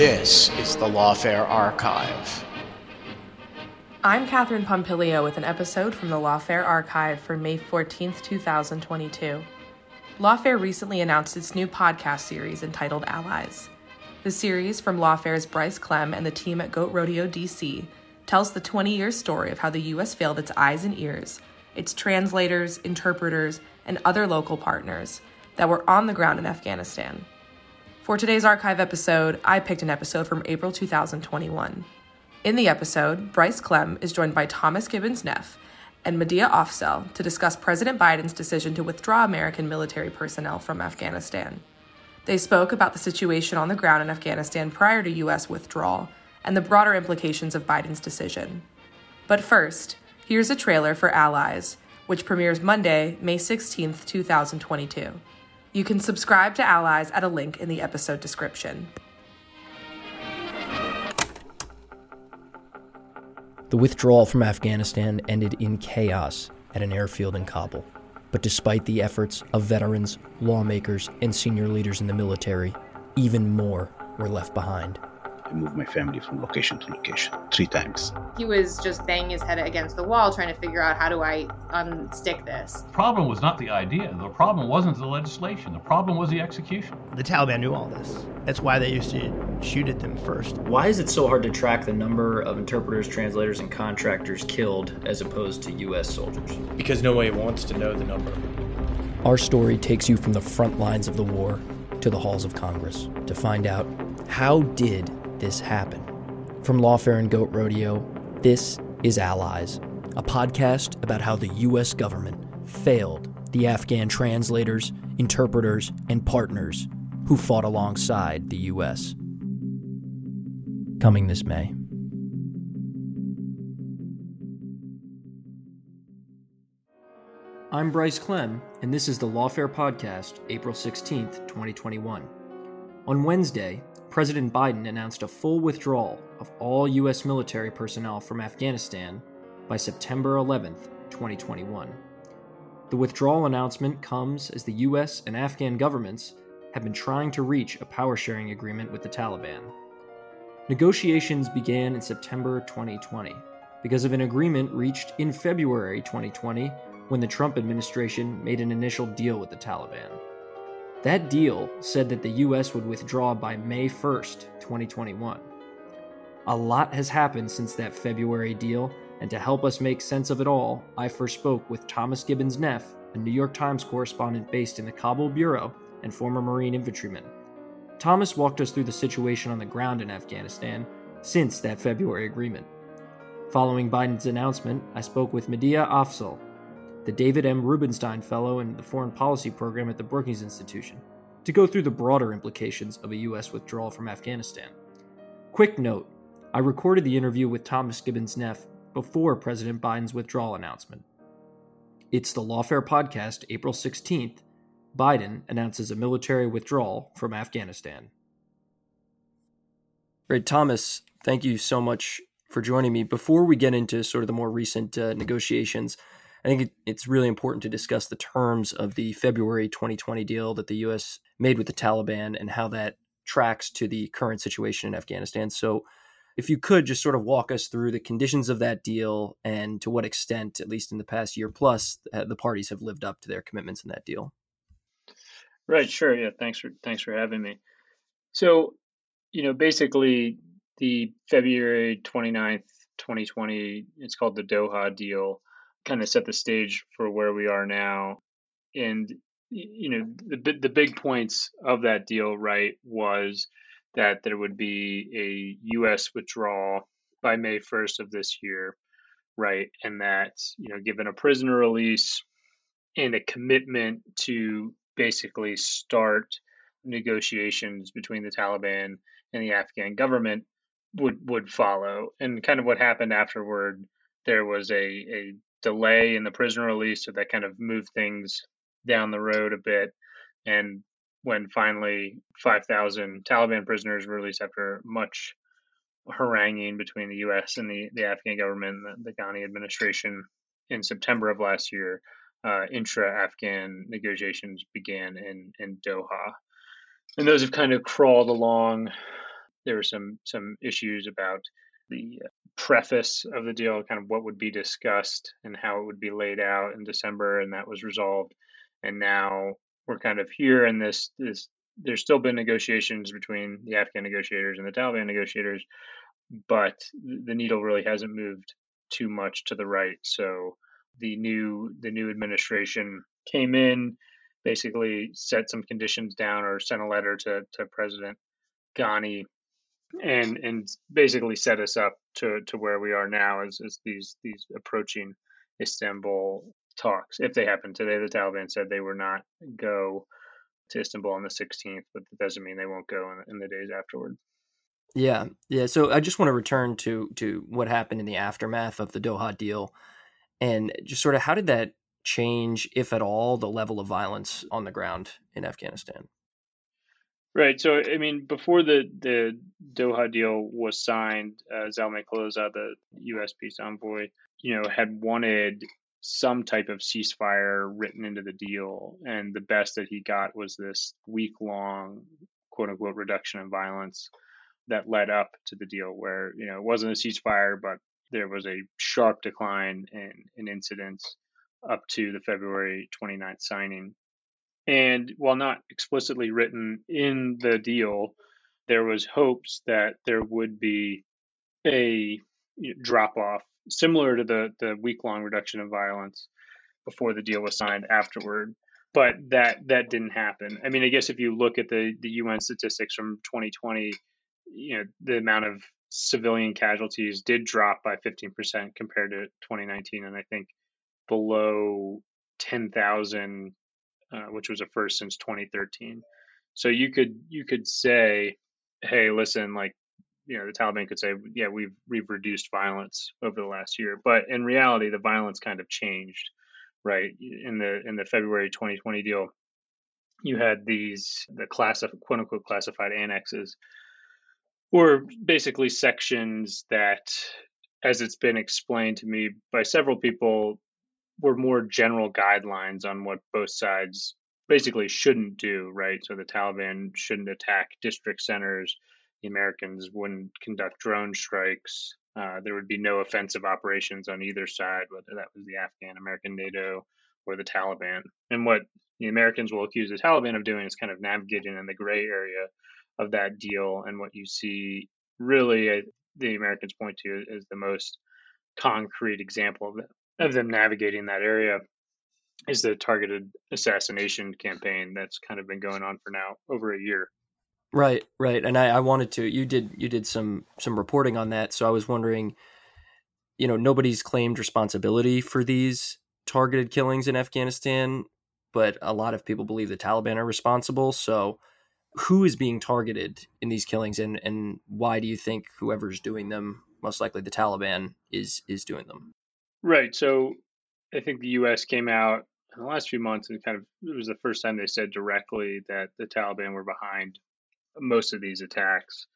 This is the Lawfare Archive. I'm Katherine Pompilio with an episode from the Lawfare Archive for May 14th, 2022. Lawfare recently announced its new podcast series entitled Allies. The series from Lawfare's Bryce Klehm and the team at Goat Rodeo DC tells the 20 year story of how the U.S. failed its eyes and ears, its translators, interpreters, and other local partners that were on the ground in Afghanistan. For today's archive episode, I picked an episode from April 2021. In the episode, Bryce Klehm is joined by Thomas Gibbons Neff and Madiha Afzal to discuss President Biden's decision to withdraw American military personnel from Afghanistan. They spoke about the situation on the ground in Afghanistan prior to U.S. withdrawal and the broader implications of Biden's decision. But first, here's a trailer for Allies, which premieres Monday, May 16, 2022. You can subscribe to Allies at a link in the episode description. The withdrawal from Afghanistan ended in chaos at an airfield in Kabul. But despite the efforts of veterans, lawmakers, and senior leaders in the military, even more were left behind. I moved my family from location to location three times. He was just banging his head against the wall trying to figure out how do I unstick this. The problem was not the idea. The problem wasn't the legislation. The problem was the execution. The Taliban knew all this. That's why they used to shoot at them first. Why is it so hard to track the number of interpreters, translators, and contractors killed as opposed to U.S. soldiers? Because nobody wants to know the number. Our story takes you from the front lines of the war to the halls of Congress to find out how did this happen? From Lawfare and Goat Rodeo, this is Allies, a podcast about how the U.S. government failed the Afghan translators, interpreters, and partners who fought alongside the U.S. Coming this May. I'm Bryce Klehm, and this is the Lawfare Podcast, April 16th, 2021. On Wednesday, President Biden announced a full withdrawal of all U.S. military personnel from Afghanistan by September 11, 2021. The withdrawal announcement comes as the U.S. and Afghan governments have been trying to reach a power sharing agreement with the Taliban. Negotiations began in September 2020 because of an agreement reached in February 2020 when the Trump administration made an initial deal with the Taliban. That deal said that the US would withdraw by May 1st, 2021. A lot has happened since that February deal, and to help us make sense of it all, I first spoke with Thomas Gibbons Neff, a New York Times correspondent based in the Kabul Bureau and former Marine infantryman. Thomas walked us through the situation on the ground in Afghanistan since that February agreement. Following Biden's announcement, I spoke with Madiha Afzal, the David M. Rubenstein Fellow in the Foreign Policy Program at the Brookings Institution, to go through the broader implications of a U.S. withdrawal from Afghanistan. Quick note I recorded the interview with Thomas Gibbons Neff before President Biden's withdrawal announcement. It's the Lawfare Podcast, April 16th. Biden announces a military withdrawal from Afghanistan. Great, Thomas, thank you so much for joining me. Before we get into sort of the more recent uh, negotiations, I think it, it's really important to discuss the terms of the February 2020 deal that the U.S. made with the Taliban and how that tracks to the current situation in Afghanistan. So, if you could just sort of walk us through the conditions of that deal and to what extent, at least in the past year plus, uh, the parties have lived up to their commitments in that deal. Right. Sure. Yeah. Thanks for thanks for having me. So, you know, basically, the February 29th, 2020, it's called the Doha deal, kind of set the stage for where we are now. And you know, the the big points of that deal, right, was that there would be a U.S. withdrawal by May 1st of this year, right? And that, you know, given a prisoner release and a commitment to basically start negotiations between the Taliban and the Afghan government would would follow. And kind of what happened afterward, there was a, a delay in the prisoner release, so that kind of moved things down the road a bit. And when finally 5,000 Taliban prisoners were released after much haranguing between the U.S. and the, the Afghan government, the, the Ghani administration, in September of last year, uh, intra-Afghan negotiations began in in Doha, and those have kind of crawled along. There were some some issues about the uh, preface of the deal, kind of what would be discussed and how it would be laid out in December, and that was resolved. And now we're kind of here in this this there's still been negotiations between the Afghan negotiators and the Taliban negotiators, but the needle really hasn't moved too much to the right. So the new the new administration came in, basically set some conditions down or sent a letter to, to President Ghani and and basically set us up to, to where we are now as, as these these approaching Istanbul talks, if they happen today. The Taliban said they were not go to Istanbul on the 16th, but that doesn't mean they won't go in, in the days afterward. Yeah, yeah. So I just want to return to to what happened in the aftermath of the Doha deal, and just sort of how did that change, if at all, the level of violence on the ground in Afghanistan? Right. So, I mean, before the, the Doha deal was signed, uh, Zalmay Khalilzad, the U.S. peace envoy, you know, had wanted some type of ceasefire written into the deal. And the best that he got was this week long, quote unquote, reduction in violence that led up to the deal, where, you know, it wasn't a ceasefire, but there was a sharp decline in, in incidents up to the February 29th signing. And while not explicitly written in the deal, there was hopes that there would be a drop off similar to the the week long reduction of violence before the deal was signed afterward. But that that didn't happen. I mean i guess if you look at the the un statistics from 2020 you know the amount of civilian casualties did drop by 15% compared to 2019 and i think below 10,000 uh, which was a first since 2013 so you could you could say hey listen like you know the Taliban could say, yeah, we've we've reduced violence over the last year, but in reality, the violence kind of changed, right? In the in the February 2020 deal, you had these the class of quote unquote classified annexes, were basically sections that, as it's been explained to me by several people, were more general guidelines on what both sides basically shouldn't do, right? So the Taliban shouldn't attack district centers the Americans wouldn't conduct drone strikes. Uh, there would be no offensive operations on either side, whether that was the Afghan, American NATO, or the Taliban. And what the Americans will accuse the Taliban of doing is kind of navigating in the gray area of that deal. And what you see really, uh, the Americans point to as the most concrete example of, of them navigating that area is the targeted assassination campaign that's kind of been going on for now over a year. Right, right. And I, I wanted to you did you did some some reporting on that. So I was wondering, you know, nobody's claimed responsibility for these targeted killings in Afghanistan, but a lot of people believe the Taliban are responsible. So who is being targeted in these killings and, and why do you think whoever's doing them, most likely the Taliban, is is doing them? Right. So I think the US came out in the last few months and kind of it was the first time they said directly that the Taliban were behind most of these attacks.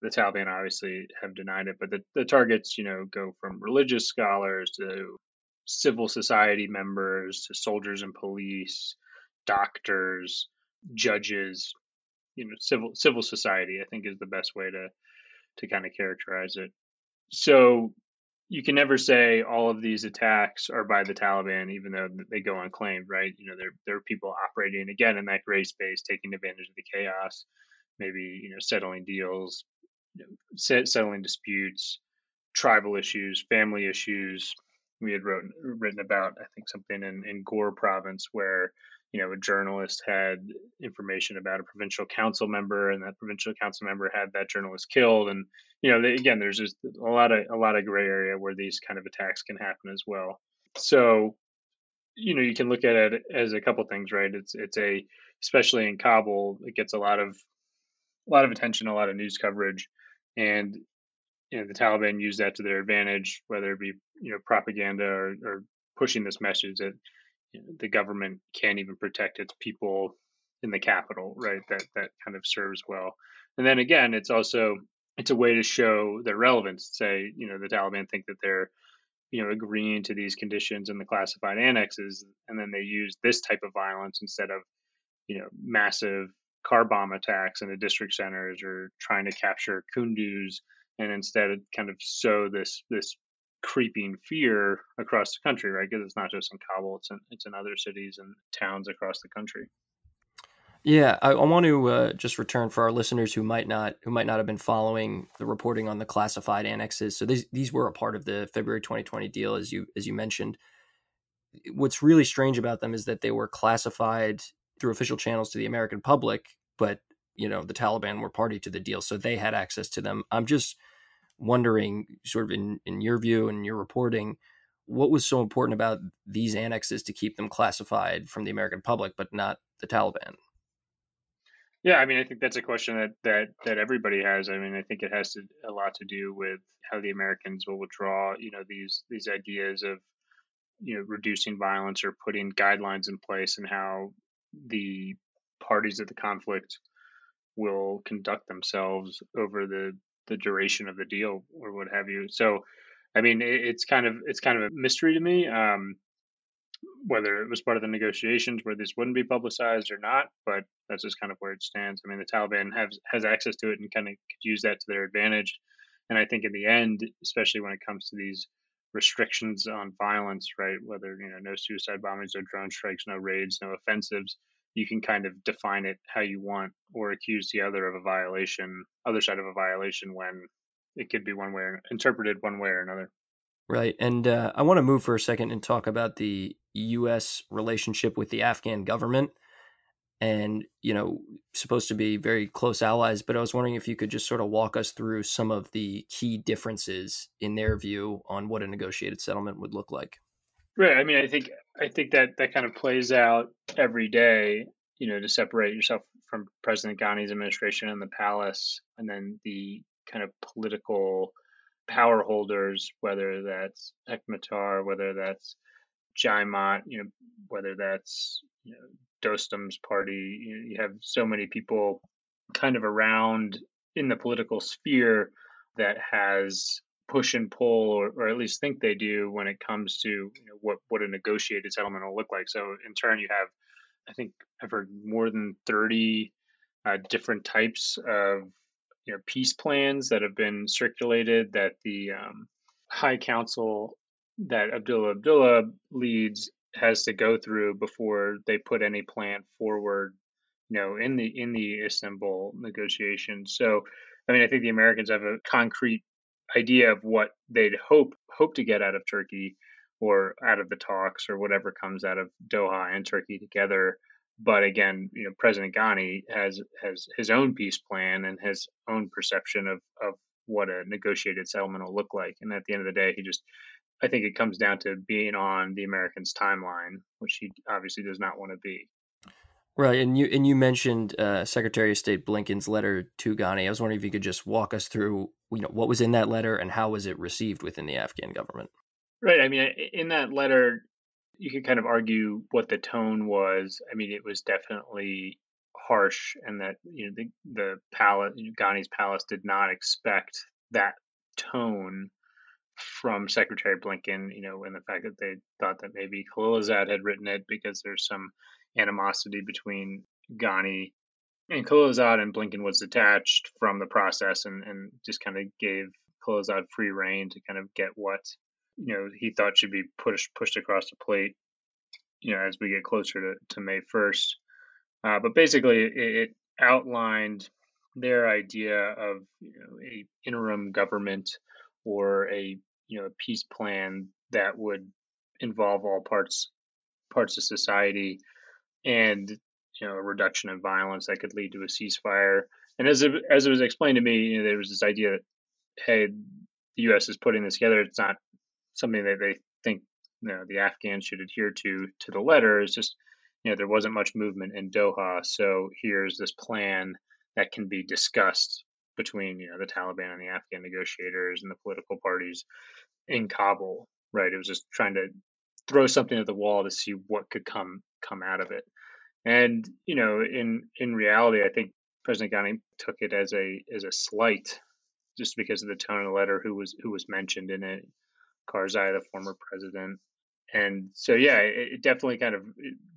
The Taliban obviously have denied it, but the, the targets, you know, go from religious scholars to civil society members to soldiers and police, doctors, judges, you know, civil civil society. I think is the best way to to kind of characterize it. So you can never say all of these attacks are by the Taliban, even though they go unclaimed, right? You know, there there are people operating again in that gray space, taking advantage of the chaos, maybe you know settling deals, you know, settling disputes, tribal issues, family issues. We had wrote, written about, I think, something in, in Ghor province where you know, a journalist had information about a provincial council member, and that provincial council member had that journalist killed. And you know, they, again, there's just a lot of a lot of gray area where these kind of attacks can happen as well. So, you know, you can look at it as a couple things, right? It's it's a especially in Kabul, it gets a lot of a lot of attention, a lot of news coverage, and you know, the Taliban use that to their advantage, whether it be you know propaganda or, or pushing this message that the government can't even protect its people in the capital, right? That that kind of serves well. And then again, it's also it's a way to show their relevance. Say, you know, the Taliban think that they're you know agreeing to these conditions in the classified annexes, and then they use this type of violence instead of you know massive car bomb attacks in the district centers or trying to capture Kunduz, and instead kind of sow this this creeping fear across the country, right? Because it's not just in Kabul; it's in it's in other cities and towns across the country. Yeah, I, I want to uh, just return for our listeners who might not who might not have been following the reporting on the classified annexes. So these these were a part of the February 2020 deal, as you as you mentioned. What's really strange about them is that they were classified through official channels to the American public, but you know the Taliban were party to the deal, so they had access to them. I'm just wondering, sort of in, in your view and your reporting, what was so important about these annexes to keep them classified from the American public, but not the Taliban? Yeah, I mean, I think that's a question that that that everybody has. I mean, I think it has to, a lot to do with how the Americans will withdraw, you know, these these ideas of you know reducing violence or putting guidelines in place, and how the parties of the conflict will conduct themselves over the the duration of the deal or what have you. So, I mean, it, it's kind of it's kind of a mystery to me um, whether it was part of the negotiations where this wouldn't be publicized or not. But that's just kind of where it stands. I mean, the Taliban has has access to it and kind of could use that to their advantage. And I think in the end, especially when it comes to these restrictions on violence, right? Whether you know, no suicide bombings, no drone strikes, no raids, no offensives you can kind of define it how you want or accuse the other of a violation, other side of a violation when it could be one way or interpreted one way or another. Right. And uh, I want to move for a second and talk about the U.S. relationship with the Afghan government. And, you know, supposed to be very close allies, but I was wondering if you could just sort of walk us through some of the key differences in their view on what a negotiated settlement would look like. Right. I mean, I think I think that that kind of plays out every day. You know, to separate yourself from President Ghani's administration and the palace, and then the kind of political power holders, whether that's Hekmatyar, whether that's Jamiat, you know, whether that's you know, Dostum's party. You, you have so many people kind of around in the political sphere that has push and pull, or, or at least think they do, when it comes to you know, what what a negotiated settlement will look like. So in turn, you have, I think I've heard more than thirty uh, different types of you know peace plans that have been circulated that the um, High Council that Abdullah Abdullah leads has to go through before they put any plan forward you know in the in the Istanbul negotiations so I mean I think the Americans have a concrete idea of what they'd hope hope to get out of Turkey or out of the talks or whatever comes out of Doha and Turkey together. But again, you know, President Ghani has has his own peace plan and his own perception of of what a negotiated settlement will look like. And at the end of the day, he just I think it comes down to being on the Americans' timeline, which he obviously does not want to be. Right, and you and you mentioned uh, Secretary of State Blinken's letter to Ghani. I was wondering if you could just walk us through, you know, what was in that letter and how was it received within the Afghan government. Right. I mean, in that letter, you could kind of argue what the tone was. I mean, it was definitely harsh, and that you know the the palace, Ghani's palace, did not expect that tone from Secretary Blinken. You know, and the fact that they thought that maybe Khalilzad had written it because there's some animosity between Ghani and Khalilzad and Blinken was detached from the process and, and just kind of gave Khalilzad free reign to kind of get what you know he thought should be pushed pushed across the plate. You know, as we get closer to, to May first. Uh, but basically, it, it, outlined their idea of you know, a interim government or a you know a peace plan that would involve all parts parts of society and you know a reduction in violence that could lead to a ceasefire. And as it, as it was explained to me, you know, there was this idea that hey, the U.S. is putting this together. It's not something that they think you know the Afghans should adhere to to the letter. It's just you know there wasn't much movement in Doha, so here's this plan that can be discussed between you know the Taliban and the Afghan negotiators and the political parties in Kabul. Right, it was just trying to throw something at the wall to see what could come come out of it. And you know, in in reality, I think President Ghani took it as a as a slight, just because of the tone of the letter, who was who was mentioned in it, Karzai, the former president. And so, yeah, it, it definitely kind of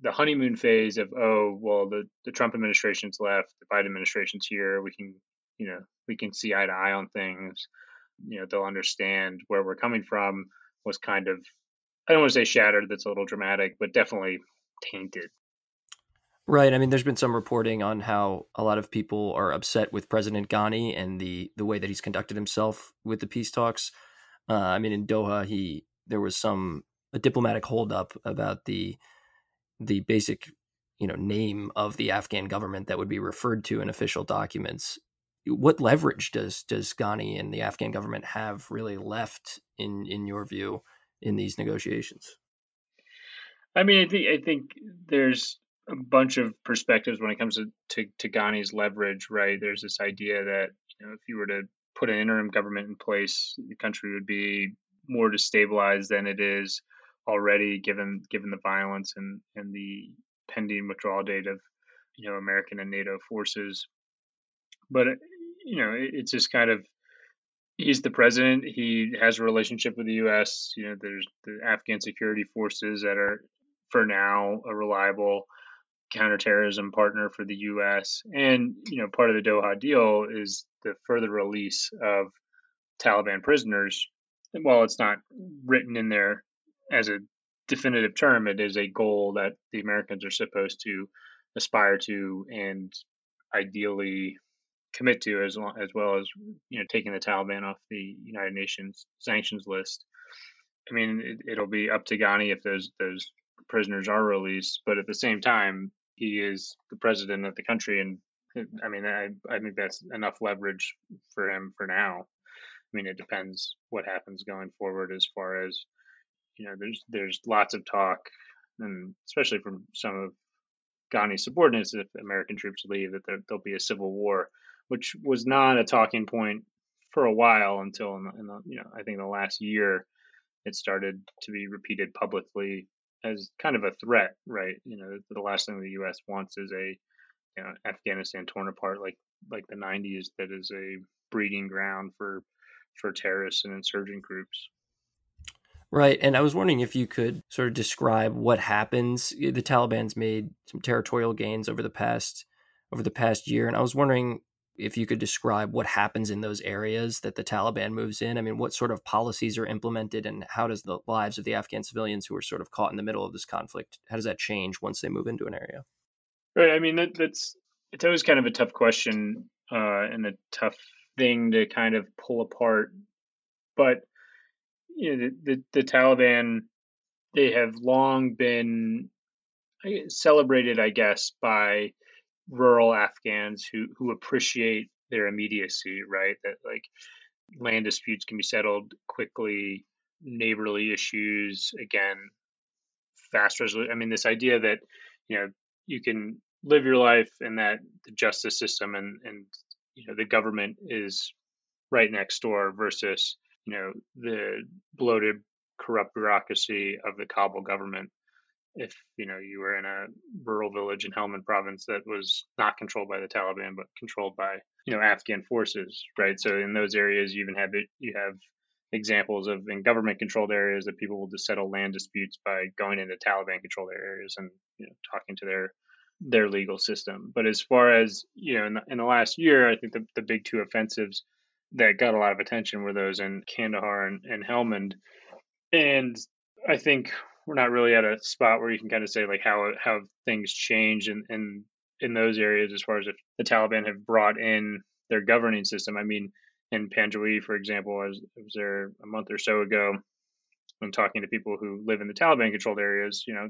the honeymoon phase of oh well, the the Trump administration's left, the Biden administration's here. We can you know we can see eye to eye on things. You know, they'll understand where we're coming from. Was kind of I don't want to say shattered. That's a little dramatic, but definitely tainted. Right. I mean, there's been some reporting on how a lot of people are upset with President Ghani and the the way that he's conducted himself with the peace talks. Uh, I mean, in Doha, he there was some a diplomatic holdup about the the basic you know name of the Afghan government that would be referred to in official documents. What leverage does does Ghani and the Afghan government have really left in in your view in these negotiations? I mean, I think I think there's a bunch of perspectives when it comes to, to, to Ghani's leverage, right? There's this idea that you know if you were to put an interim government in place, the country would be more destabilized than it is already, given given the violence and and the pending withdrawal date of you know American and NATO forces. But you know, it, it's just kind of he's the president. He has a relationship with the U.S. You know, there's the Afghan security forces that are, for now, a reliable counterterrorism partner for the U.S. And you know, part of the Doha deal is the further release of Taliban prisoners. while it's not written in there as a definitive term, it is a goal that the Americans are supposed to aspire to and ideally commit to as well, as well as you know taking the Taliban off the United Nations sanctions list. I mean, it, will be up to Ghani if those those prisoners are released, but at the same time, he is the president of the country, and I mean, I I think that's enough leverage for him for now. I mean, it depends what happens going forward as far as you know. There's there's lots of talk, and especially from some of Ghani's subordinates, if American troops leave, that there, there'll be a civil war, which was not a talking point for a while until in the, in the you know I think the last year it started to be repeated publicly as kind of a threat, right? You know, the last thing the U.S. wants is a you know, Afghanistan torn apart like like the 90s that is a breeding ground for for terrorists and insurgent groups. Right, and I was wondering if you could sort of describe what happens. Eh, the Taliban's made some territorial gains over the past over the past year, and I was wondering if you could describe what happens in those areas that the Taliban moves in. I mean, what sort of policies are implemented, and how does the lives of the Afghan civilians who are sort of caught in the middle of this conflict how does that change once they move into an area? Right. I mean, that, that's it's always kind of a tough question uh, and a tough thing to kind of pull apart. But you know, the, the, the Taliban they have long been celebrated, I guess, by rural Afghans who who appreciate their immediacy, right? That like land disputes can be settled quickly, neighborly issues again, fast resolution. I mean, this idea that you know you can live your life and that the justice system and and you know the government is right next door versus you know the bloated corrupt bureaucracy of the Kabul government if you know you were in a rural village in Helmand province that was not controlled by the Taliban but controlled by you know Afghan forces, right? So in those areas, you even have it. You have examples of in government controlled areas that people will just settle land disputes by going into Taliban controlled areas and you know talking to their their legal system. But as far as you know, in the, in the last year, I think the, the big two offensives that got a lot of attention were those in Kandahar and, and Helmand. And I think we're not really at a spot where you can kind of say like how how things change in, in in those areas as far as if the Taliban have brought in their governing system. I mean, in Panjwai, for example, I was, I was there a month or so ago when talking to people who live in the Taliban controlled areas. You know,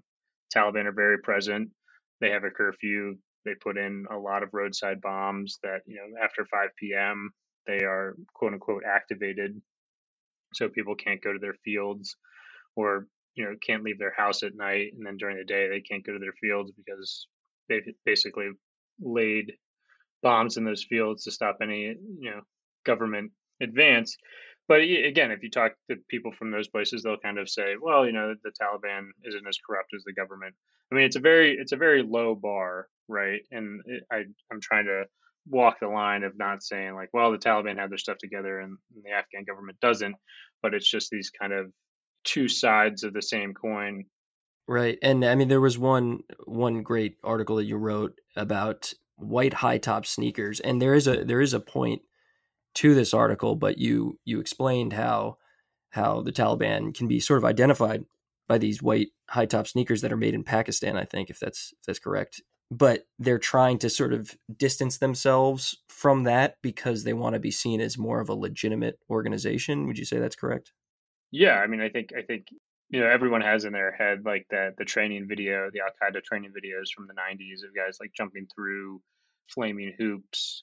Taliban are very present. They have a curfew. They put in a lot of roadside bombs that, you know, after 5 p.m., they are quote unquote activated. So people can't go to their fields or, you know, can't leave their house at night. And then during the day, they can't go to their fields because they basically laid bombs in those fields to stop any, you know, government advance. But again, if you talk to people from those places, they'll kind of say, "Well, you know, the Taliban isn't as corrupt as the government." I mean, it's a very it's a very low bar, right? And it, I I'm trying to walk the line of not saying like, "Well, the Taliban have their stuff together and, and the Afghan government doesn't," but it's just these kind of two sides of the same coin. Right, and I mean, there was one one great article that you wrote about white high top sneakers, and there is a there is a point to this article, but you you explained how how the Taliban can be sort of identified by these white high top sneakers that are made in Pakistan, I think, if that's if that's correct. But they're trying to sort of distance themselves from that because they want to be seen as more of a legitimate organization. Would you say that's correct? Yeah, I mean, I think I think you know everyone has in their head like that the training video, the Al Qaeda training videos from the '90s of guys like jumping through flaming hoops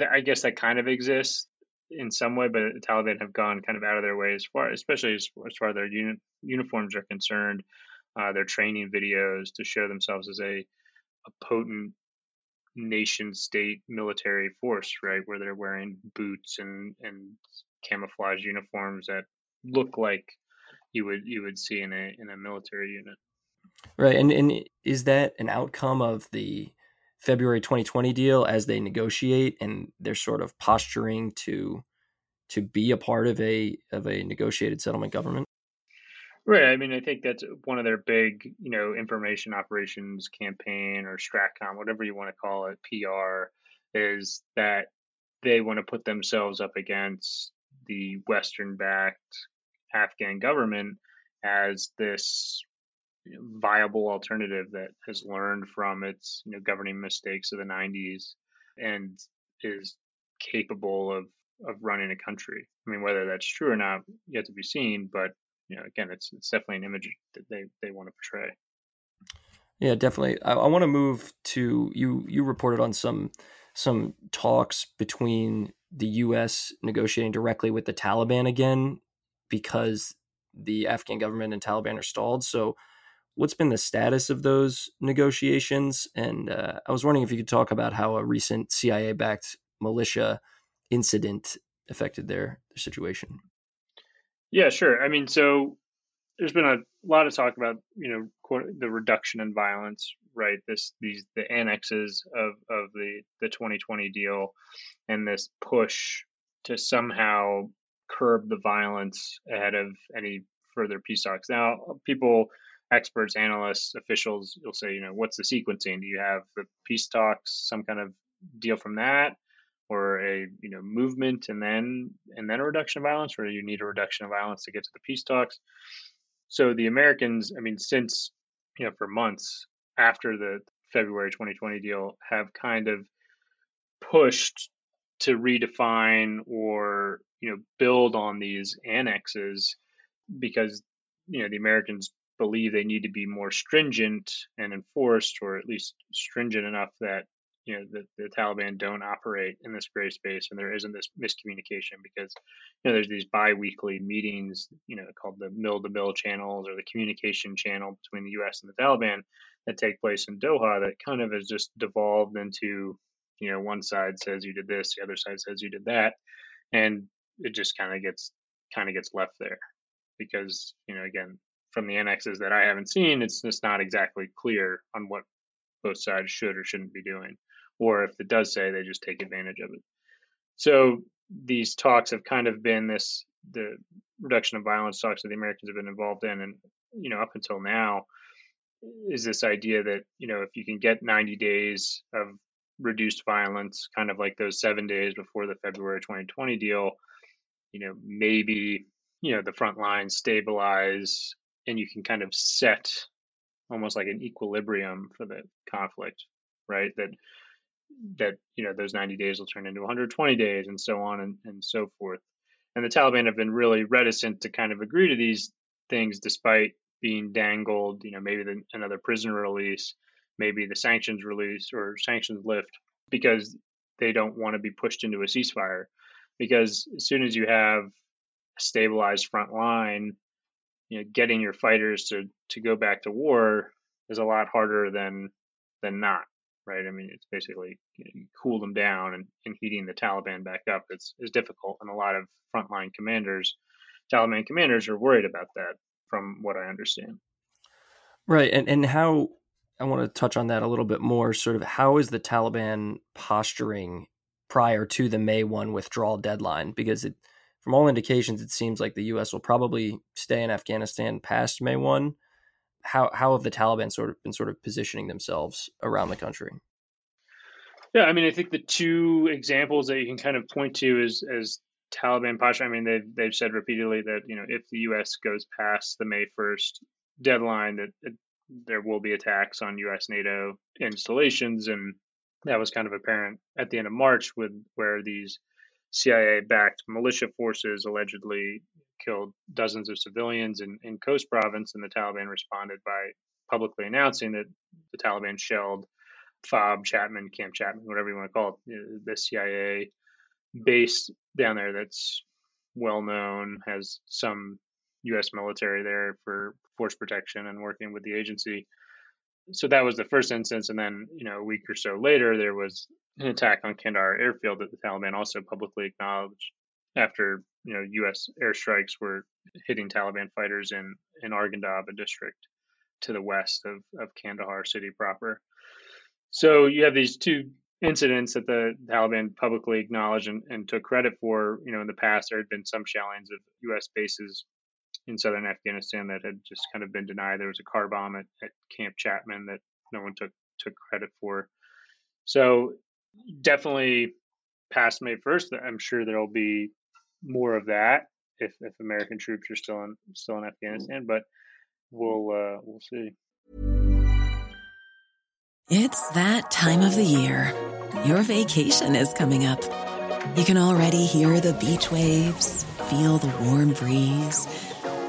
I guess that kind of exists in some way, but the Taliban have gone kind of out of their way as far, especially as, as far as their uni- uniforms are concerned, uh, their training videos to show themselves as a, a potent nation state military force, right? Where they're wearing boots and, and camouflage uniforms that look like you would you would see in a in a military unit. Right, and and is that an outcome of the February 2020 deal as they negotiate and they're sort of posturing to to be a part of a of a negotiated settlement government? Right. I mean, I think that's one of their big, you know, information operations campaign or Stratcom, whatever you want to call it, PR, is that they want to put themselves up against the Western backed Afghan government as this viable alternative that has learned from its you know governing mistakes of the 90s and is capable of of running a country. I mean, whether that's true or not, yet to be seen. But you know, again, it's it's definitely an image that they they want to portray. Yeah, definitely. I, I want to move to you. You reported on some some talks between the U.S. negotiating directly with the Taliban again because the Afghan government and Taliban are stalled. So what's been the status of those negotiations? And uh, I was wondering if you could talk about how a recent CIA backed militia incident affected their, their situation. Yeah, sure. I mean, so there's been a lot of talk about you know the reduction in violence, right? This these the annexes of of the the 2020 deal, and this push to somehow curb the violence ahead of any further peace talks. Now, people experts, analysts, officials, you'll say, you know, what's the sequencing? Do you have the peace talks, some kind of deal from that, or a you know movement and then and then a reduction of violence, or do you need a reduction of violence to get to the peace talks? So the Americans, I mean, since you know, for months after the February 2020 deal, have kind of pushed to redefine or you know build on these annexes because you know the Americans believe they need to be more stringent and enforced, or at least stringent enough that you know the, the Taliban don't operate in this gray space and there isn't this miscommunication because you know there's these bi-weekly meetings you know called the mil to mil channels or the communication channel between the US and the Taliban that take place in Doha that kind of has just devolved into you know one side says you did this the other side says you did that and it just kind of gets kind of gets left there because you know again from the annexes that I haven't seen, it's just not exactly clear on what both sides should or shouldn't be doing. Or if it does say, they just take advantage of it. So these talks have kind of been this the reduction of violence talks that the Americans have been involved in, and you know up until now, is this idea that you know if you can get 90 days of reduced violence, kind of like those seven days before the February 2020 deal, you know maybe you know the front lines stabilize and you can kind of set almost like an equilibrium for the conflict, right? That that you know those 90 days will turn into 120 days and so on and, and so forth and the taliban have been really reticent to kind of agree to these things despite being dangled you know maybe the, another prisoner release maybe the sanctions release or sanctions lift because they don't want to be pushed into a ceasefire because as soon as you have a stabilized front line you know getting your fighters to to go back to war is a lot harder than than not right? I mean, it's basically you, know, you cool them down and, and heating the Taliban back up is, is difficult. And a lot of frontline commanders, Taliban commanders, are worried about that, from what I understand. Right. And, and how, I want to touch on that a little bit more. Sort of how is the Taliban posturing prior to the May 1 withdrawal deadline? Because it, from all indications, it seems like the U.S. will probably stay in Afghanistan past May 1 how how have the Taliban sort of been sort of positioning themselves around the country? Yeah, I mean, I think the two examples that you can kind of point to is as Taliban posture. I mean, they've they've said repeatedly that you know if the U.S. goes past the May first deadline, that there will be attacks on U.S. NATO installations, and that was kind of apparent at the end of March with where these CIA-backed militia forces allegedly killed dozens of civilians in, in Khost province, and the Taliban responded by publicly announcing that the Taliban shelled FOB Chapman, Camp Chapman, whatever you want to call it, uh, the CIA base down there that's well known, has some U.S. military there for force protection and working with the agency. So that was the first instance, and then you know a week or so later there was an attack on Kandahar airfield that the Taliban also publicly acknowledged after you know U.S. airstrikes were hitting Taliban fighters in in Arghandab, a district to the west of of Kandahar city proper. So you have these two incidents that the Taliban publicly acknowledged and, and took credit for. You know, in the past there had been some shellings of U.S. bases in southern Afghanistan that had just kind of been denied. There was a car bomb at, at Camp Chapman that no one took took credit for. So definitely past May 1st, I'm sure there'll be more of that if, if American troops are still in still in Afghanistan. But we'll uh, we'll see. It's that time of the year. Your vacation is coming up. You can already hear the beach waves, feel the warm breeze,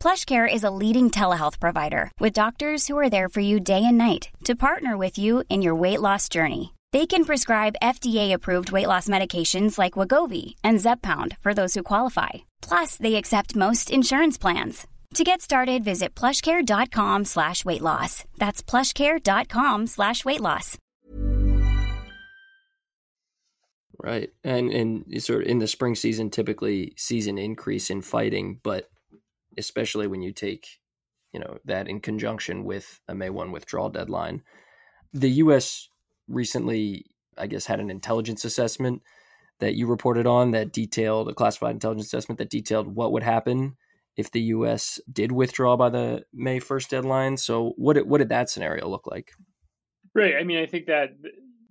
PlushCare is a leading telehealth provider with doctors who are there for you day and night to partner with you in your weight loss journey. They can prescribe FDA-approved weight loss medications like Wegovy and Zepbound for those who qualify. Plus, they accept most insurance plans. To get started, visit plushcare.com slash weight loss. That's plushcare.com slash weight loss. Right. And and sort of in the spring season, typically sees an increase in fighting, but especially when you take, you know, that in conjunction with a May 1 withdrawal deadline. The US recently, I guess, had an intelligence assessment that you reported on that detailed a classified intelligence assessment that detailed what would happen if the U.S. did withdraw by the May first deadline. So, what what did that scenario look like? Right. I mean, I think that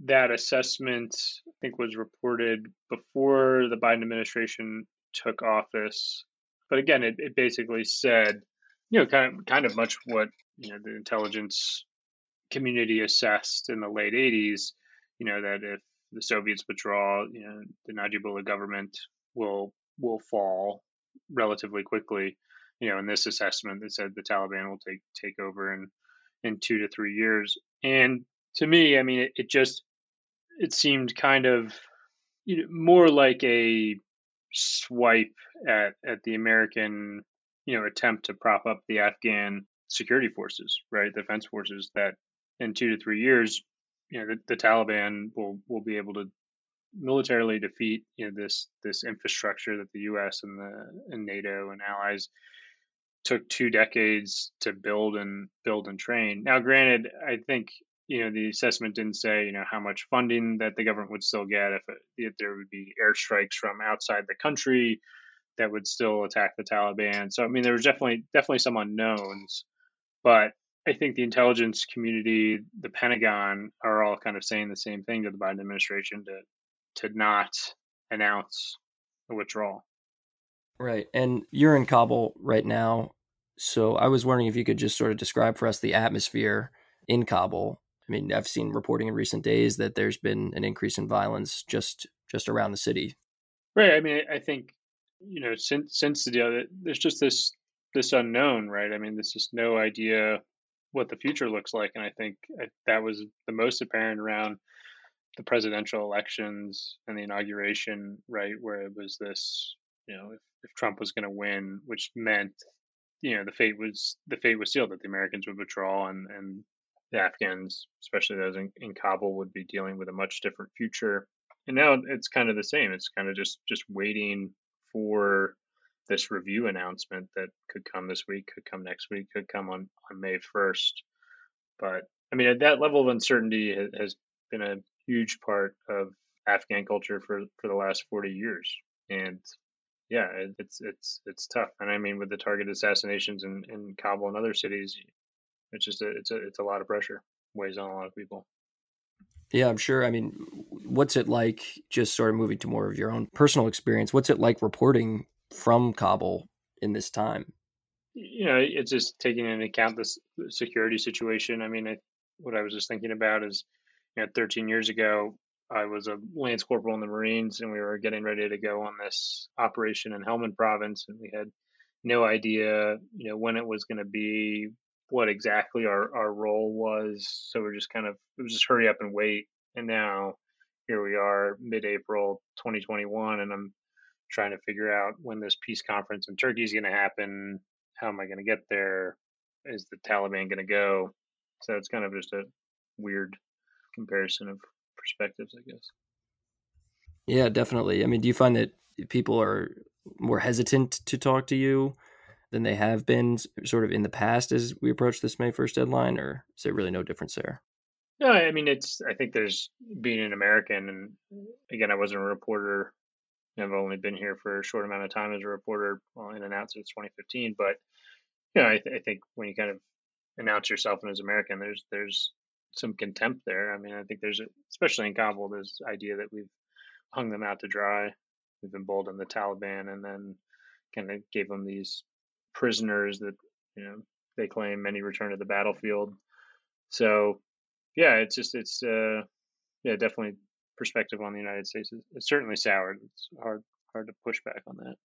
that assessment I think was reported before the Biden administration took office. But again, it, it basically said, you know, kind of kind of much what you know the intelligence community assessed in the late 80s, you know, that if the Soviets withdraw, you know, the Najibullah government will will fall relatively quickly. You know, in this assessment that said the Taliban will take take over in in two to three years. And to me, I mean, it, it just it seemed kind of you know, more like a swipe at at the American you know attempt to prop up the Afghan security forces, right? Defense forces that in two to three years, you know, the, the Taliban will will be able to militarily defeat you know this this infrastructure that the U.S. and the and NATO and allies took two decades to build and build and train. Now, granted, I think you know the assessment didn't say you know how much funding that the government would still get if, it, if there would be airstrikes from outside the country that would still attack the Taliban. So I mean, there was definitely definitely some unknowns, but I think the intelligence community, the Pentagon, are all kind of saying the same thing to the Biden administration to to not announce a withdrawal. Right. And you're in Kabul right now. So I was wondering if you could just sort of describe for us the atmosphere in Kabul. I mean, I've seen reporting in recent days that there's been an increase in violence just just around the city. Right. I mean, I think you know since since the deal, there's just this this unknown, right? I mean, there's just no idea what the future looks like, and I think uh, that was the most apparent around the presidential elections and the inauguration, right, where it was this, you know, if, if Trump was going to win, which meant, you know, the fate was the fate was sealed that the Americans would withdraw and and the Afghans, especially those in, in Kabul, would be dealing with a much different future. And now it's kind of the same. It's kind of just just waiting for this review announcement that could come this week, could come next week, could come on on May first. But I mean, at that level of uncertainty has been a huge part of Afghan culture for for the last 40 years. And yeah, it's it's it's tough. And I mean, with the target assassinations in, in Kabul and other cities, it's just a, it's a it's a lot of pressure weighs on a lot of people. Yeah, I'm sure. I mean, what's it like? Just sort of moving to more of your own personal experience. What's it like reporting from Kabul in this time? You know, it's just taking into account this security situation. I mean, I, what I was just thinking about is you know, 13 years ago, I was a lance corporal in the Marines, and we were getting ready to go on this operation in Helmand Province, and we had no idea, you know, when it was going to be, what exactly our our role was. So we're just kind of it was just hurry up and wait. And now here we are, mid-April 2021, and I'm trying to figure out when this peace conference in Turkey is going to happen. How am I going to get there? Is the Taliban going to go? So it's kind of just a weird comparison of perspectives, I guess. Yeah, definitely. I mean, do you find that people are more hesitant to talk to you than they have been sort of in the past as we approach this May 1st deadline, or is there really no difference there? No, I mean, it's, I think there's being an American, and again, I wasn't a reporter. I've only been here for a short amount of time as a reporter, well, in and out since 2015. But, you know, I, th- I think when you kind of announce yourself as American, there's, there's some contempt there. I mean, I think there's, a, especially in Kabul, this idea that we've hung them out to dry. We've emboldened the Taliban, and then kind of gave them these prisoners that you know they claim many return to the battlefield. So, yeah, it's just it's uh, yeah, definitely perspective on the United States. It's certainly soured. It's hard hard to push back on that.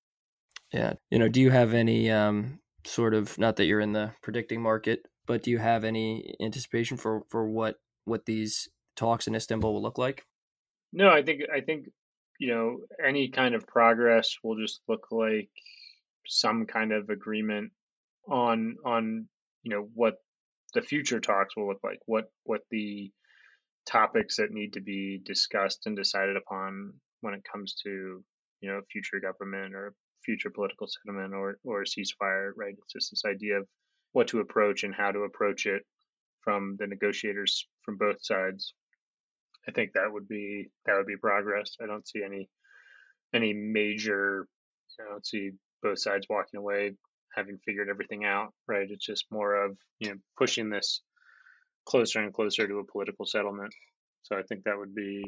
Yeah, you know, do you have any um, sort of not that you're in the predicting market, but do you have any anticipation for for what what these talks in Istanbul will look like? No, I think I think you know any kind of progress will just look like some kind of agreement on on you know what the future talks will look like what what the topics that need to be discussed and decided upon when it comes to you know future government or future political settlement or or ceasefire right it's just this idea of what to approach and how to approach it from the negotiators from both sides. I think that would be that would be progress. I don't see any any major. I don't see both sides walking away having figured everything out. Right? It's just more of you know pushing this closer and closer to a political settlement. So I think that would be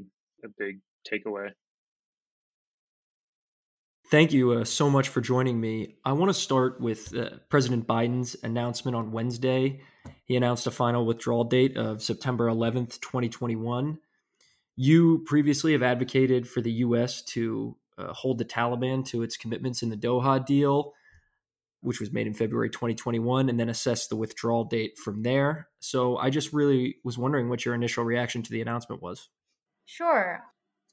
a big takeaway. Thank you uh, so much for joining me. I want to start with uh, President Biden's announcement on Wednesday. He announced a final withdrawal date of September 11th, 2021. You previously have advocated for the U.S. to uh, hold the Taliban to its commitments in the Doha deal, which was made in February 2021, and then assess the withdrawal date from there. So I just really was wondering what your initial reaction to the announcement was. Sure.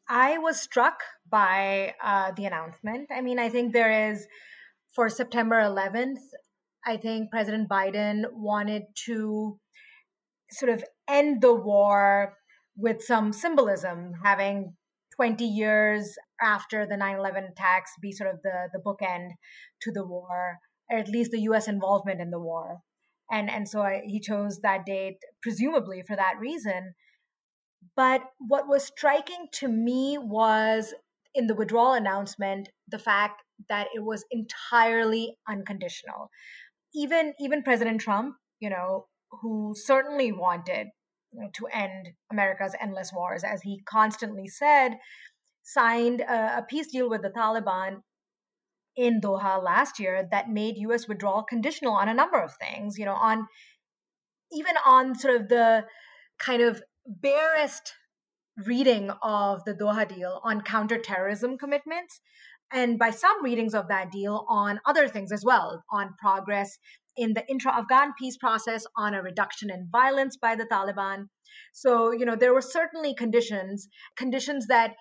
I was struck by uh, the announcement. I mean, I think there is for September 11th, I think President Biden wanted to sort of end the war with some symbolism, having 20 years after the 9-11 attacks be sort of the, the bookend to the war, or at least the U.S. involvement in the war. And, and so I, he chose that date, presumably for that reason. But what was striking to me was in the withdrawal announcement, the fact that it was entirely unconditional. Even even President Trump, you know, who certainly wanted you know, to end America's endless wars, as he constantly said, signed a, a peace deal with the Taliban in Doha last year that made U.S. withdrawal conditional on a number of things. You know, on even on sort of the kind of barest reading of the Doha deal on counterterrorism commitments, and by some readings of that deal on other things as well, on progress in the intra Afghan peace process, on a reduction in violence by the Taliban. So, you know, there were certainly conditions, conditions that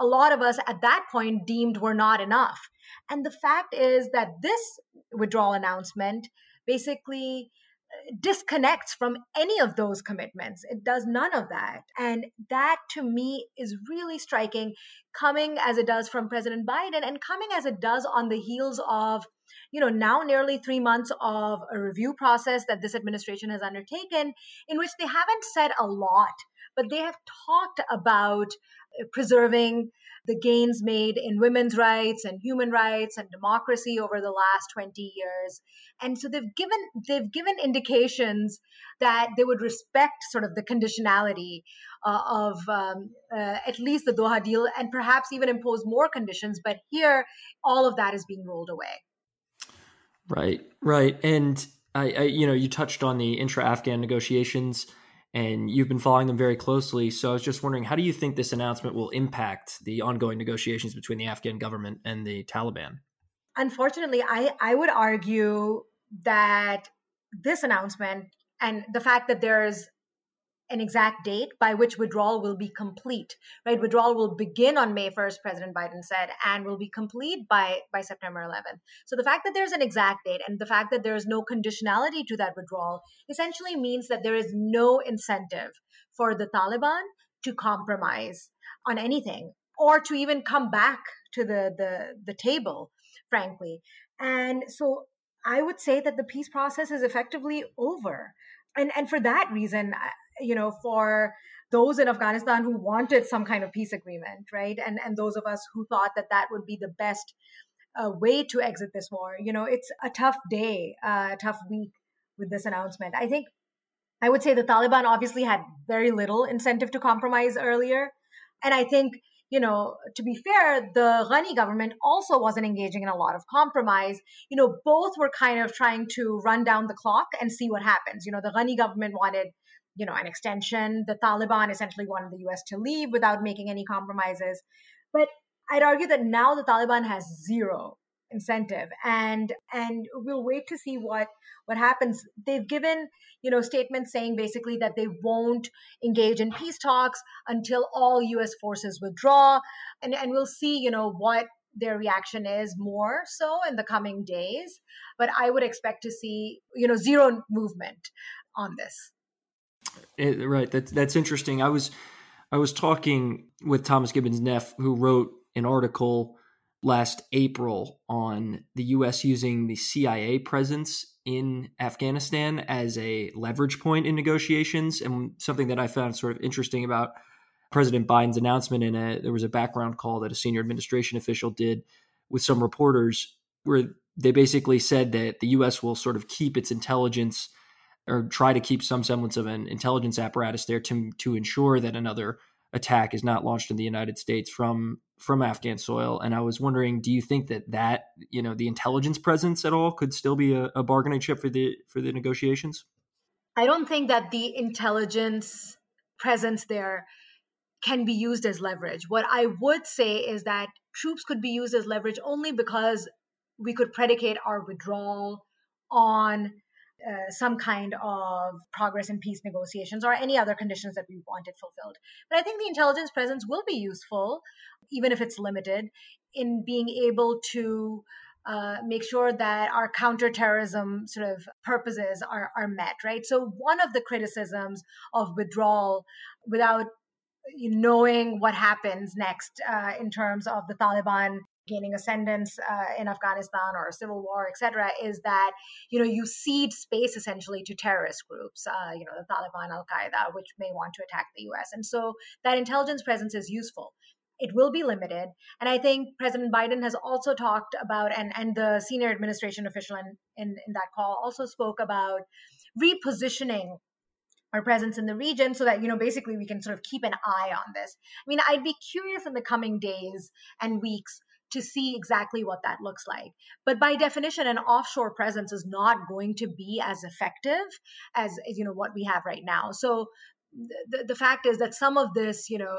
a lot of us at that point deemed were not enough. And the fact is that this withdrawal announcement basically uh, disconnects from any of those commitments. It does none of that. And that to me is really striking, coming as it does from President Biden and coming as it does on the heels of, you know, now nearly three months of a review process that this administration has undertaken, in which they haven't said a lot, but they have talked about preserving the gains made in women's rights and human rights and democracy over the last 20 years. And so they've given they've given indications that they would respect sort of the conditionality uh, of um, uh, at least the Doha deal and perhaps even impose more conditions but here all of that is being rolled away. Right right. And I, I you know you touched on the intra-afghan negotiations and you've been following them very closely. So I was just wondering, how do you think this announcement will impact the ongoing negotiations between the Afghan government and the Taliban? Unfortunately, I, I would argue that this announcement and the fact that there's an exact date by which withdrawal will be complete right? Withdrawal will begin on may 1st president biden said and will be complete by by september 11th so the fact that there's an exact date and the fact that there is no conditionality to that withdrawal essentially means that there is no incentive for the taliban to compromise on anything or to even come back to the the, the table frankly. And so i would say that the peace process is effectively over. And and for that reason you know, for those in Afghanistan who wanted some kind of peace agreement, right? And and those of us who thought that that would be the best uh, way to exit this war. You know, it's a tough day, uh, a tough week with this announcement. I think I would say the Taliban obviously had very little incentive to compromise earlier, and I think you know, to be fair, the Ghani government also wasn't engaging in a lot of compromise. You know, both were kind of trying to run down the clock and see what happens. You know, the Ghani government wanted you know, an extension. The Taliban essentially wanted the US to leave without making any compromises. But I'd argue that now the Taliban has zero incentive. And and we'll wait to see what what happens. They've given you know statements saying basically that they won't engage in peace talks until all us forces withdraw. And and we'll see you know what their reaction is more so in the coming days. But i would expect to see you know zero movement on this it, right. That's that's interesting. I was I was talking with Thomas Gibbons Neff, who wrote an article last April on the U.S. using the CIA presence in Afghanistan as a leverage point in negotiations, and something that I found sort of interesting about President Biden's announcement. In a there was a background call that a senior administration official did with some reporters, where they basically said that the U.S. will sort of keep its intelligence or try to keep some semblance of an intelligence apparatus there to to ensure that another attack is not launched in the United States from from Afghan soil. And I was wondering, do you think that that you know the intelligence presence at all could still be a, a bargaining chip for the for the negotiations? I don't think that the intelligence presence there can be used as leverage. What I would say is that troops could be used as leverage only because we could predicate our withdrawal on uh, some kind of progress in peace negotiations or any other conditions that we wanted fulfilled. But I think the intelligence presence will be useful, even if it's limited, in being able to uh, make sure that our counterterrorism sort of purposes are, are met, right? So, one of the criticisms of withdrawal without knowing what happens next uh, in terms of the Taliban gaining ascendance uh, in Afghanistan or a civil war, etc., is that you know you cede space essentially to terrorist groups, uh, you know the Taliban, Al Qaeda, which may want to attack the U.S. And so that intelligence presence is useful. It will be limited, and I think President Biden has also talked about, and and the senior administration official in in, in that call also spoke about repositioning our presence in the region so that you know basically we can sort of keep an eye on this i mean i'd be curious in the coming days and weeks to see exactly what that looks like. But by definition, an offshore presence is not going to be as effective as you know what we have right now. So the, the fact is that some of this, you know,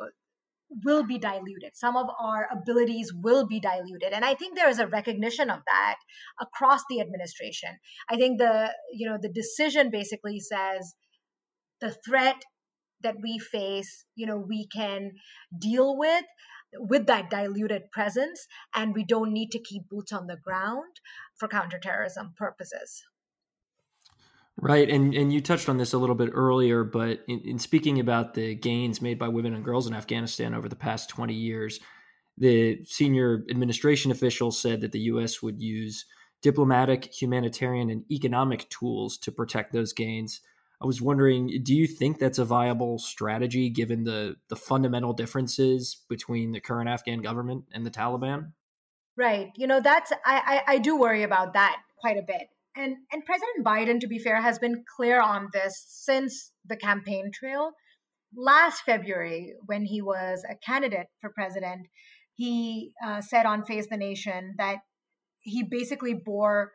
will be diluted. Some of our abilities will be diluted. And I think there is a recognition of that across the administration. I think the, you know, the decision basically says the threat that we face, you know, we can deal with with that diluted presence, and we don't need to keep boots on the ground for counterterrorism purposes. Right, and and you touched on this a little bit earlier, but in, in, speaking about the gains made by women and girls in Afghanistan over the past twenty years, the senior administration official said that the U.S. would use diplomatic, humanitarian, and economic tools to protect those gains. I was wondering, do you think that's a viable strategy given the the fundamental differences between the current Afghan government and the Taliban? Right. You know, that's I, I, I do worry about that quite a bit. And and President Biden, to be fair, has been clear on this since the campaign trail. Last February, when he was a candidate for president, he uh, said on Face the Nation that he basically bore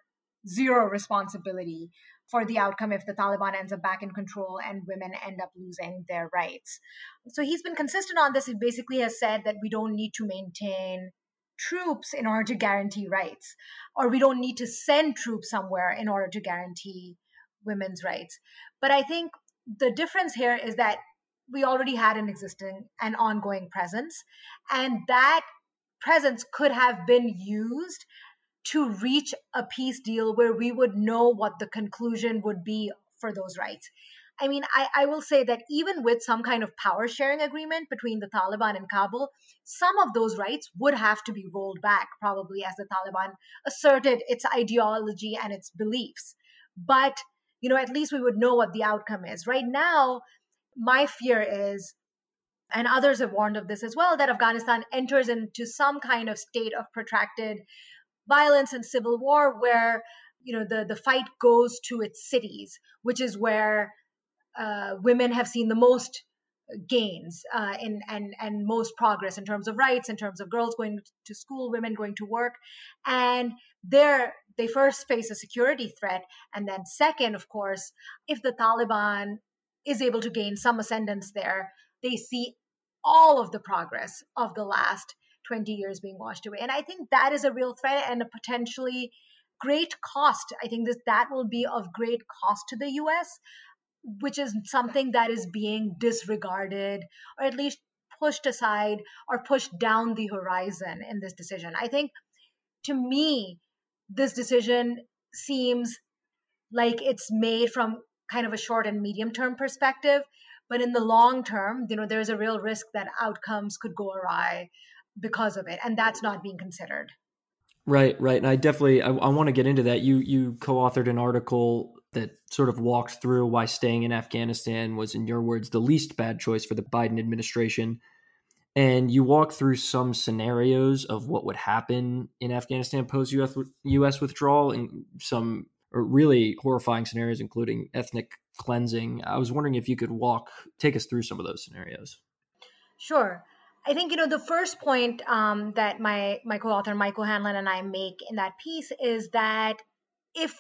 zero responsibility for the outcome if the Taliban ends up back in control and women end up losing their rights. So he's been consistent on this. He basically has said that we don't need to maintain troops in order to guarantee rights, or we don't need to send troops somewhere in order to guarantee women's rights. But I think the difference here is that we already had an existing and ongoing presence, and that presence could have been used to reach a peace deal where we would know what the conclusion would be for those rights. I mean, I, I will say that even with some kind of power sharing agreement between the Taliban and Kabul, some of those rights would have to be rolled back, probably as the Taliban asserted its ideology and its beliefs. But, you know, at least we would know what the outcome is. Right now, my fear is, and others have warned of this as well, that Afghanistan enters into some kind of state of protracted violence and civil war where you know the the fight goes to its cities which is where uh, women have seen the most gains uh, in and and most progress in terms of rights in terms of girls going to school women going to work. And there they first face a security threat. And then second of course if the taliban is able to gain some ascendance there they see all of the progress of the last 20 years being washed away. And I think that is a real threat and a potentially great cost. I think this that will be of great cost to the US, which is something that is being disregarded or at least pushed aside or pushed down the horizon in this decision. I think to me, this decision seems like it's made from kind of a short and medium term perspective. But in the long term, you know, there's a real risk that outcomes could go awry because of it, and that's not being considered. Right, right, and I definitely I, I want to get into that. You you co-authored an article that sort of walked through why staying in Afghanistan was, in your words, the least bad choice for the Biden administration. And you walk through some scenarios of what would happen in Afghanistan post US withdrawal and some really horrifying scenarios, including ethnic cleansing. I was wondering if you could walk, take us through some of those scenarios. Sure. I think you know the first point um, that my my co-author Michael O'Hanlon and I make in that piece is that if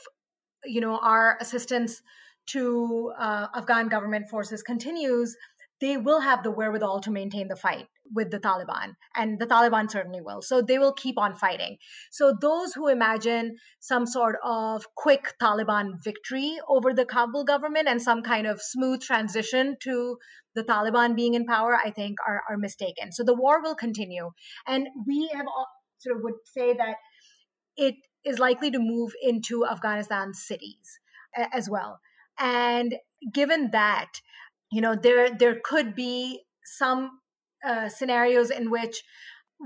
you know our assistance to uh, Afghan government forces continues, they will have the wherewithal to maintain the fight with the Taliban, and the Taliban certainly will. So they will keep on fighting. So those who imagine some sort of quick Taliban victory over the Kabul government and some kind of smooth transition to the Taliban being in power, I think are, are mistaken. So the war will continue. And we have all, sort of would say that it is likely to move into Afghanistan cities as well. And given that, you know, there there could be some uh, scenarios in which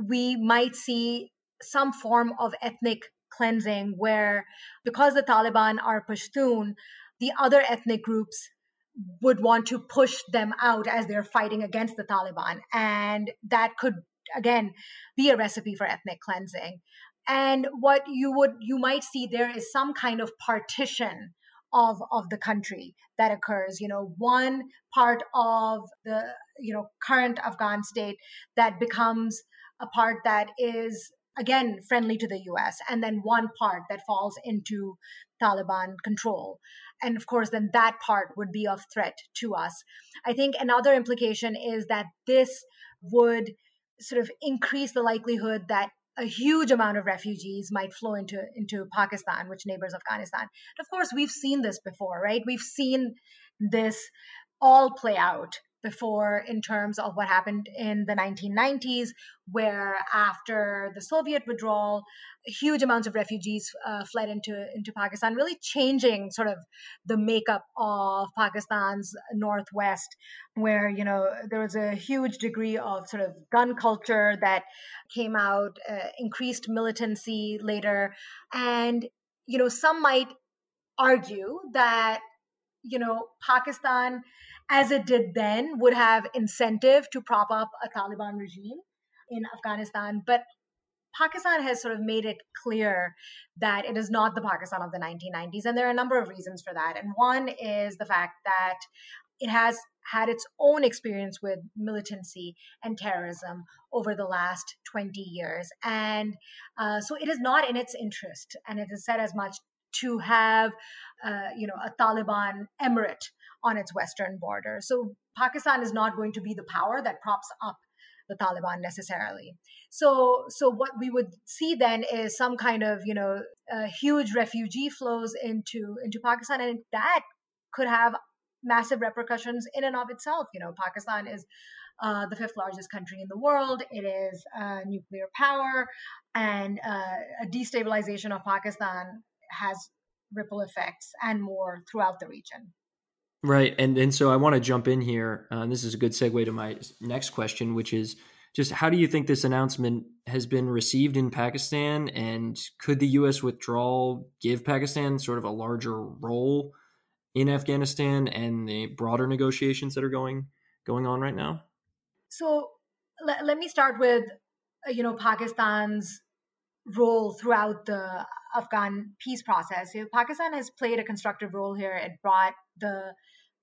we might see some form of ethnic cleansing where because the Taliban are Pashtun, the other ethnic groups would want to push them out as they're fighting against the Taliban. And that could, again, be a recipe for ethnic cleansing. And what you would, you might see there is some kind of partition of, of the country that occurs. You know, one part of the, you know, current Afghan state that becomes a part that is again friendly to the US, and then one part that falls into Taliban control. And of course, then that part would be of threat to us. I think another implication is that this would sort of increase the likelihood that a huge amount of refugees might flow into into Pakistan, which neighbors Afghanistan. And of course, we've seen this before, right? We've seen this all play out before in terms of what happened in the 1990s, where after the Soviet withdrawal, huge amounts of refugees uh, fled into, into Pakistan, really changing sort of the makeup of Pakistan's northwest, where, you know, there was a huge degree of sort of gun culture that came out, uh, increased militancy later. And, you know, some might argue that, you know, Pakistan as it did then, would have incentive to prop up a Taliban regime in Afghanistan. But Pakistan has sort of made it clear that it is not the Pakistan of the 1990s. And there are a number of reasons for that. And one is the fact that it has had its own experience with militancy and terrorism over the last 20 years. And uh, so it is not in its interest, and it is said as much, to have, uh, you know, a Taliban emirate on its western border. So Pakistan is not going to be the power that props up the Taliban necessarily. So, so what we would see then is some kind of, you know, uh, huge refugee flows into into Pakistan, and that could have massive repercussions in and of itself. You know, Pakistan is uh, the fifth largest country in the world. It is a nuclear power, and uh, a destabilization of Pakistan has ripple effects and more throughout the region. Right, and and so I want to jump in here. Uh, this is a good segue to my next question, which is just how do you think this announcement has been received in Pakistan, and could the U.S. withdrawal give Pakistan sort of a larger role in Afghanistan and the broader negotiations that are going going on right now? So let, let me start with uh, you know Pakistan's role throughout the Afghan peace process. Pakistan has played a constructive role here. It brought the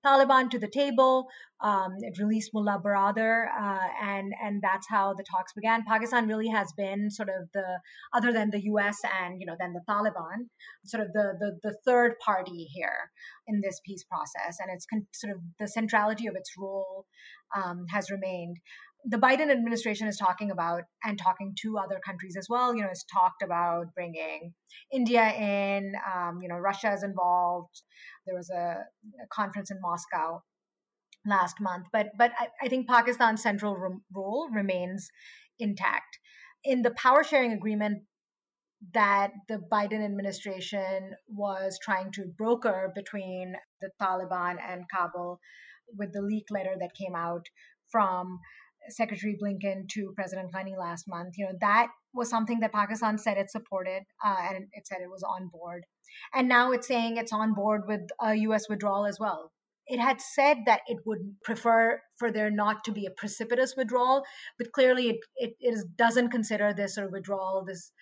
Taliban to the table. Um, it released Mullah Baradar, uh, and and that's how the talks began. Pakistan really has been sort of the other than the U.S. and you know then the Taliban, sort of the the, the third party here in this peace process, and it's con- sort of the centrality of its role um, has remained the Biden administration is talking about and talking to other countries as well. You know, has talked about bringing India in. Um, you know, Russia is involved. There was a, a, conference in Moscow last month, but but I, I think Pakistan's central re- role remains intact. In the power sharing agreement that the Biden administration was trying to broker between the Taliban and Kabul with the leak letter that came out from Secretary Blinken to President Ghani last month, you know, that was something that Pakistan said it supported uh, and it said it was on board. And now it's saying it's on board with a U.S. withdrawal as well. It had said that it would prefer for there not to be a precipitous withdrawal, but clearly it, it, it is, doesn't consider this of withdrawal, this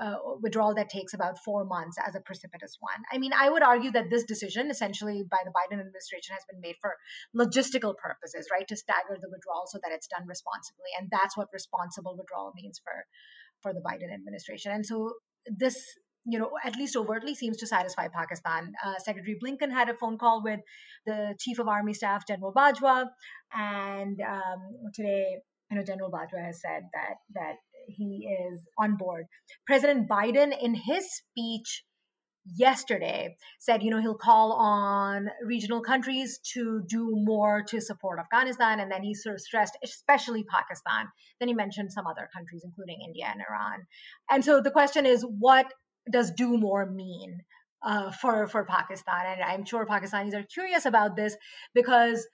uh, withdrawal that takes about four months as a precipitous one. I mean, I would argue that this decision, essentially by the Biden administration, has been made for logistical purposes, right? To stagger the withdrawal so that it's done responsibly, and that's what responsible withdrawal means for for the Biden administration. And so this. You know, at least overtly seems to satisfy Pakistan. Uh, Secretary Blinken had a phone call with the Chief of Army Staff, General Bajwa, and um, today you know, General Bajwa has said that that he is on board. President Biden, in his speech yesterday, said, you know, he'll call on regional countries to do more to support Afghanistan. And then he sort of stressed, especially Pakistan. Then he mentioned some other countries, including India and Iran. And so the question is, what does do more mean uh, for for Pakistan? And I'm sure Pakistanis are curious about this because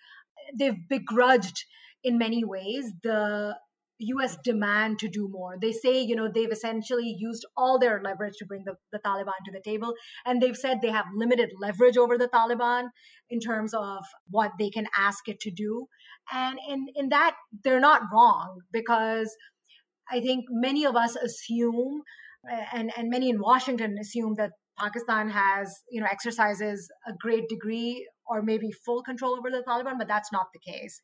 they've begrudged in many ways the US demand to do more. They say, you know, they've essentially used all their leverage to bring the, the Taliban to the table. And they've said they have limited leverage over the Taliban in terms of what they can ask it to do. And in, in that, they're not wrong because I think many of us assume, and, and many in Washington assume that Pakistan has, you know, exercises a great degree or maybe full control over the Taliban, but that's not the case.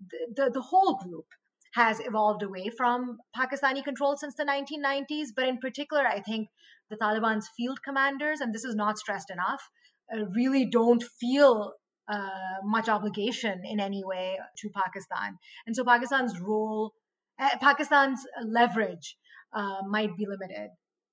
The, the, the whole group has evolved away from Pakistani control since the 1990s. But in particular, I think the Taliban's field commanders, and this is not stressed enough, uh, really don't feel uh, much obligation in any way to Pakistan. And so Pakistan's role, uh, Pakistan's leverage uh, might be limited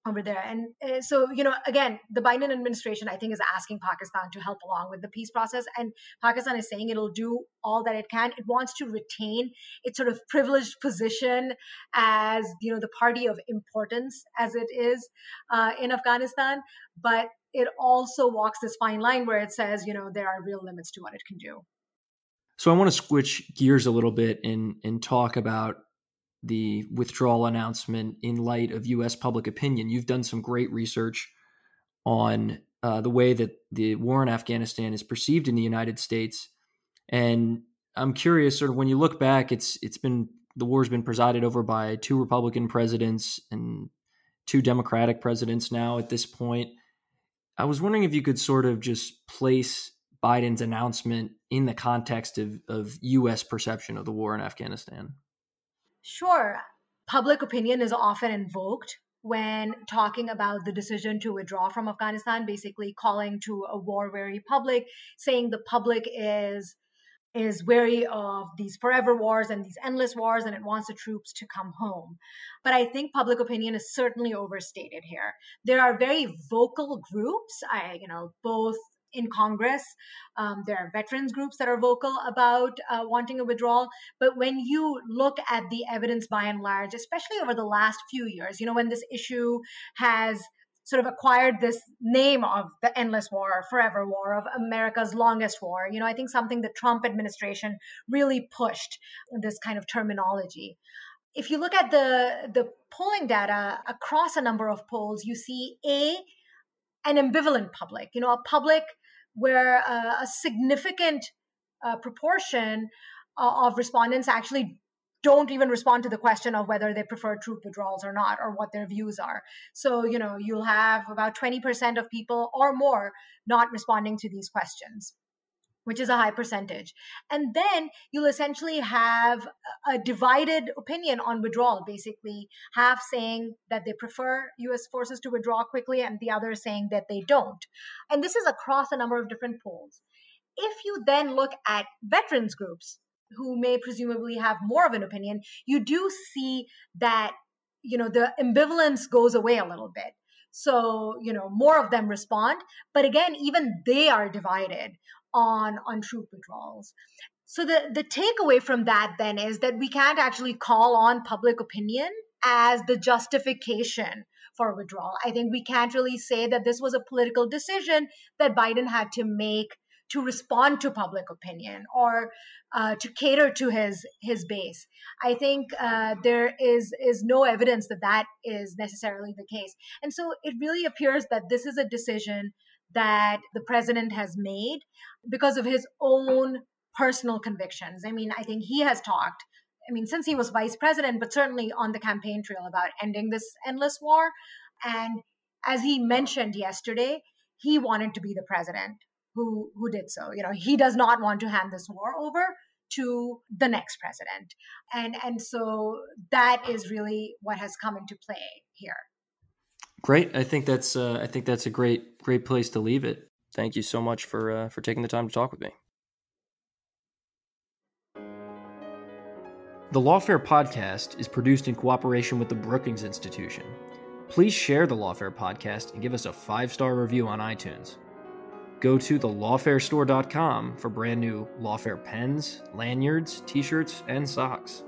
over there. And uh, so, you know, again, the Biden administration, I think, is asking Pakistan to help along with the peace process. And Pakistan is saying it'll do all that it can. It wants to retain its sort of privileged position as, you know, the party of importance as it is uh, in Afghanistan. But it also walks this fine line where it says, you know, there are real limits to what it can do. So I want to switch gears a little bit and and talk about the withdrawal announcement in light of U.S. public opinion. You've done some great research on uh, the way that the war in Afghanistan is perceived in the United States, and I'm curious, sort of, when you look back, it's it's been the war's been presided over by two Republican presidents and two Democratic presidents now at this point. I was wondering if you could sort of just place Biden's announcement in the context of, of U.S. perception of the war in Afghanistan. Sure. Public opinion is often invoked when talking about the decision to withdraw from Afghanistan, basically calling to a war weary public, saying the public is is wary of these forever wars and these endless wars and it wants the troops to come home. But I think public opinion is certainly overstated here. There are very vocal groups, I, you know, both in Congress. Um, there are veterans groups that are vocal about uh, wanting a withdrawal. But when you look at the evidence by and large, especially over the last few years, you know, when this issue has sort of acquired this name of the endless war, forever war, of America's longest war. You know, I think something the Trump administration really pushed this kind of terminology. If you look at the the polling data across a number of polls, you see a an ambivalent public, you know, a public where uh, a significant uh, proportion uh, of respondents actually don't even respond to the question of whether they prefer troop withdrawals or not or what their views are. So you know you'll have about 20% of people or more not responding to these questions which is a high percentage. And then you'll essentially have a divided opinion on withdrawal, basically, half saying that they prefer US forces to withdraw quickly, and the other saying that they don't. And this is across a number of different polls. If you then look at veterans groups, who may presumably have more of an opinion, you do see that you know the ambivalence goes away a little bit. So, you know, more of them respond. But again, even they are divided on on troop withdrawals. So the the takeaway from that then is that we can't actually call on public opinion as the justification for withdrawal. I think we can't really say that this was a political decision that Biden had to make to respond to public opinion or uh, to cater to his his base. I think uh, there is is no evidence that that is necessarily the case, and so it really appears that this is a decision that the president has made because of his own personal convictions. I mean, I think he has talked, I mean, since he was vice president, but certainly on the campaign trail about ending this endless war. And as he mentioned yesterday, he wanted to be the president who who did so. You know, he does not want to hand this war over to the next president. And and so that is really what has come into play here. Great. I think that's uh, I think that's a great great place to leave it. Thank you so much for uh, for taking the time to talk with me. The Lawfare podcast is produced in cooperation with the Brookings Institution. Please share the Lawfare podcast and give us a five star review on iTunes. Go to thelawfarestore.com for brand new Lawfare pens, lanyards, t shirts, and socks.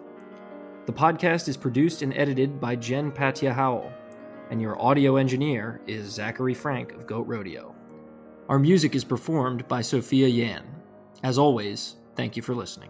The podcast is produced and edited by Jen Patja Howell. And your audio engineer is Zachary Frank of Goat Rodeo. Our music is performed by Sophia Yan. As always, thank you for listening.